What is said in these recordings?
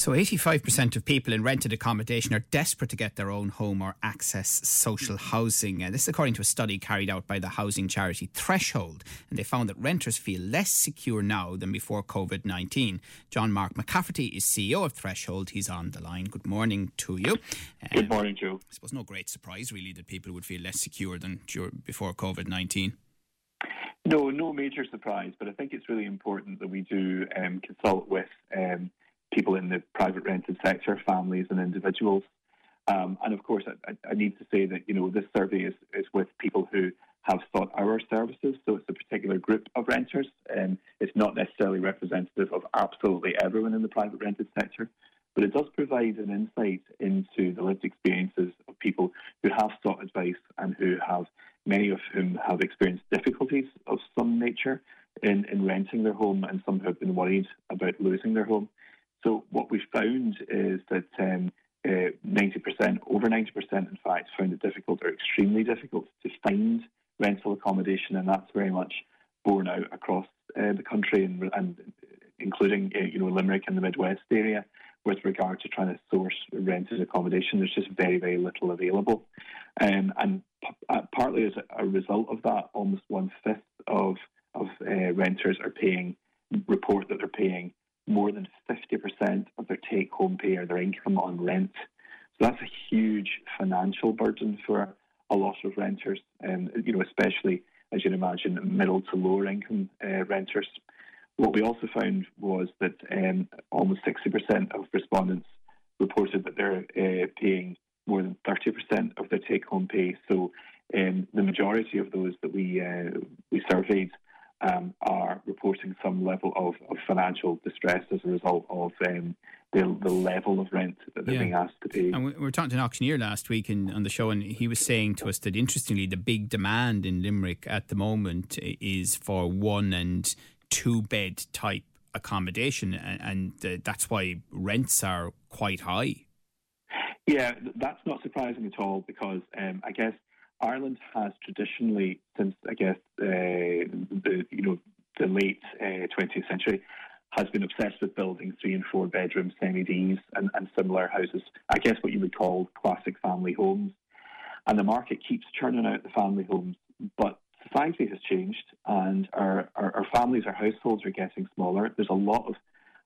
So, 85% of people in rented accommodation are desperate to get their own home or access social housing. And this is according to a study carried out by the housing charity Threshold. And they found that renters feel less secure now than before COVID 19. John Mark McCafferty is CEO of Threshold. He's on the line. Good morning to you. Good um, morning, Joe. I suppose no great surprise, really, that people would feel less secure than before COVID 19. No, no major surprise, but I think it's really important that we do um, consult with um, people in the private rented sector, families and individuals. Um, and of course, I, I, need to say that you know this survey is, is with people who have sought our services, so it's a particular group of renters, and it's not necessarily representative of absolutely everyone in the private rented sector. But it does provide an insight into the lived experiences of people who have sought advice and who have many of whom have experienced difficulties of some nature in, in renting their home, and some have been worried about losing their home. So what we found is that um, uh, 90%, over 90% in fact, found it difficult or extremely difficult to find rental accommodation, and that's very much borne out across uh, the country and, and including uh, you know Limerick and the Midwest area with regard to trying to source rented accommodation. There's just very very little available, um, and p- uh, partly as a, result of that, almost one fifth of of uh, renters are paying report that they're paying more than 50% of their take home pay or their income on rent. So that's a huge financial burden for a lot of renters, um, you know, especially as you'd imagine, middle to lower income uh, renters. What we also found was that um, almost 60% of respondents reported that they're uh, paying more than 30% of their take home pay. So um, the majority of those that we uh, we surveyed um, are reporting some level of, of, financial distress as a result of um, the, the level of rent that they're yeah. being asked to pay. And we were talking to an auctioneer last week in, on the show, and he was saying to us that interestingly, the big demand in Limerick at the moment is for one and two bed type accommodation, and, and uh, that's why rents are quite high. Yeah, that's not surprising at all because um, I guess Ireland has traditionally, since I guess uh, the you know the late uh, 20th century, has been obsessed with building three and four bedroom semi Ds and, and similar houses. I guess what you would call classic family homes. And the market keeps churning out the family homes, but society has changed, and our, our, our families, our households are getting smaller. There's a lot of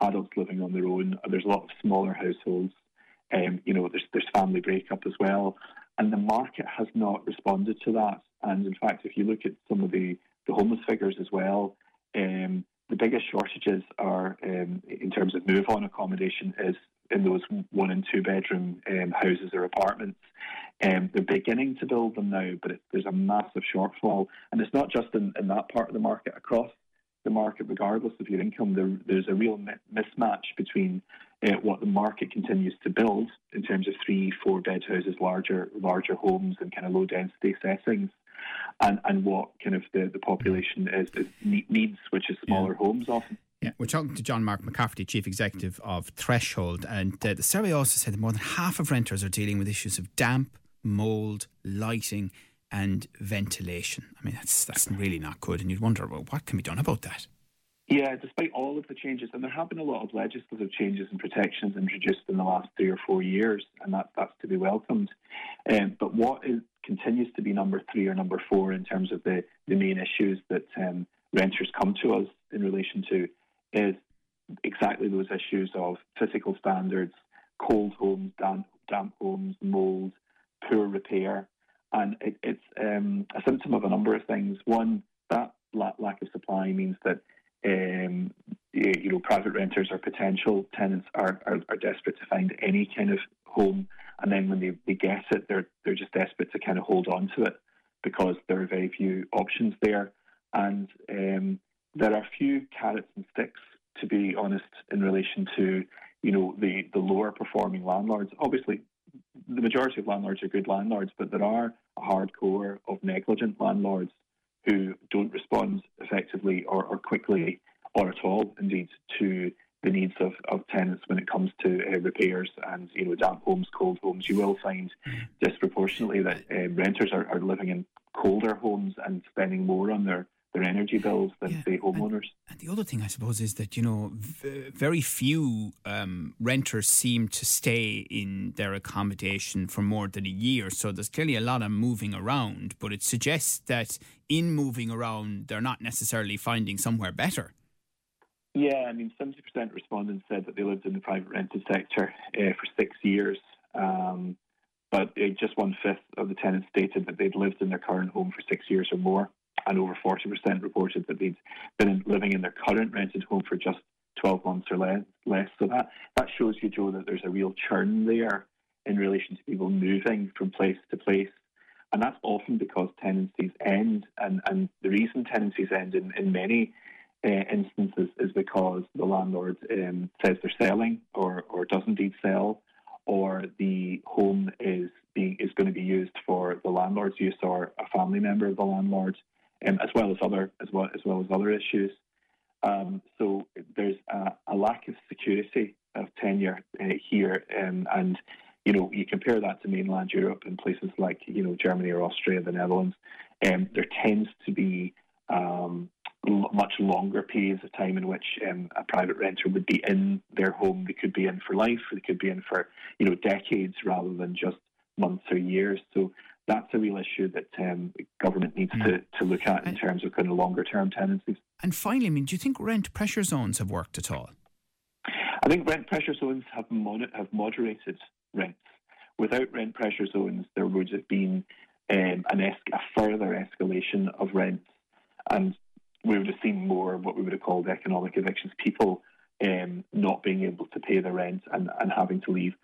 adults living on their own. There's a lot of smaller households. Um, you know, there's there's family breakup as well, and the market has not responded to that. And in fact, if you look at some of the, the homeless figures as well, um, the biggest shortages are um, in terms of move on accommodation is in those one and two bedroom um, houses or apartments. Um, they're beginning to build them now, but it, there's a massive shortfall. And it's not just in, in that part of the market, across the market, regardless of your income, there, there's a real mismatch between uh, what the market continues to build in terms of three, four bed houses, larger, larger homes, and kind of low density settings, and and what kind of the, the population is, is needs, which is smaller yeah. homes often. Yeah, we're talking to John Mark McCafferty, Chief Executive of Threshold, and uh, the survey also said that more than half of renters are dealing with issues of damp, mould, lighting, and ventilation. I mean, that's that's really not good, and you'd wonder, well, what can be done about that? Yeah, despite all of the changes, and there have been a lot of legislative changes and protections introduced in the last three or four years, and that, that's to be welcomed. Um, but what is, continues to be number three or number four in terms of the, the main issues that um, renters come to us in relation to is exactly those issues of physical standards, cold homes, damp, damp homes, mould, poor repair. And it, it's um, a symptom of a number of things. One, that lack of supply means that um, you know, private renters or potential tenants are, are, are, desperate to find any kind of home, and then when they, they get it, they're they're just desperate to kind of hold on to it because there are very few options there, and um, there are few carrots and sticks, to be honest, in relation to you know the the lower performing landlords. Obviously, the majority of landlords are good landlords, but there are a hardcore of negligent landlords who don't respond effectively or, or quickly or at all, indeed, to the needs of, of tenants when it comes to uh, repairs and you know damp homes, cold homes. You will find disproportionately that uh, renters are, are living in colder homes and spending more on their their energy bills than yeah, say homeowners. And, and, the other thing I suppose is that you know v- very few um, renters seem to stay in their accommodation for more than a year. So there's clearly a lot of moving around, but it suggests that in moving around, they're not necessarily finding somewhere better. Yeah, I mean, 70% respondents said that they lived in the private rented sector uh, for six years. Um, but uh, just one fifth of the tenants stated that they'd lived in their current home for six years or more and over 40% reported that they'd been living in their current rented home for just 12 months or less. less. So that, that shows you, Joe, that there's a real churn there in relation to people moving from place to place. And that's often because tenancies end. And, and the reason tenancies end in, in many uh, instances is because the landlord um, says they're selling or, or does indeed sell, or the home is being is going to be used for the landlord's use or a family member of the landlord um, as well as other as well as well as other issues. Um, so there's a, a, lack of security of tenure uh, here, um, and you know you compare that to mainland Europe and places like you know Germany or Austria, the Netherlands. Um, there tends to be um, much longer periods of time in which um, a private renter would be in their home. They could be in for life. They could be in for you know decades rather than just months or years. So that's a real issue that um, government needs mm. to, to look at in and, terms of kind of longer term tenancies. And finally, I mean, do you think rent pressure zones have worked at all? I think rent pressure zones have, mod- have moderated rents. Without rent pressure zones, there would have been um, an es- a further escalation of rents, and we would have seen more what we would have called economic evictions, people um, not being able to pay the rent and, and having to leave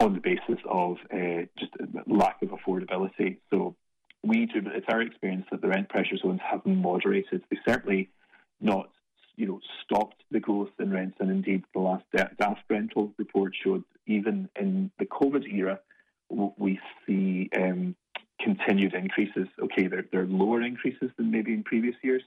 on the basis of uh, just lack of affordability. So we do, it's our experience that the rent pressure zones have moderated. They certainly not, you know, stopped the growth in rents, and indeed the last Daft rental report showed even in the COVID era, we see um, continued increases. Okay, they're, they're lower increases than maybe in previous years,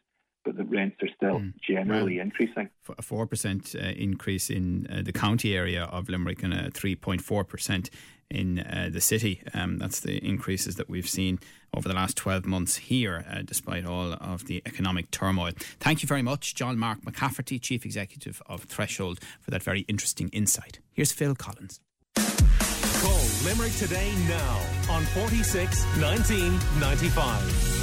but the rents are still mm. generally well, increasing. A 4% uh, increase in uh, the county area of Limerick and a 3.4% in uh, the city. Um, that's the increases that we've seen over the last 12 months here, uh, despite all of the economic turmoil. Thank you very much, John Mark McCafferty, Chief Executive of Threshold, for that very interesting insight. Here's Phil Collins. Call Limerick today now on 46 1995.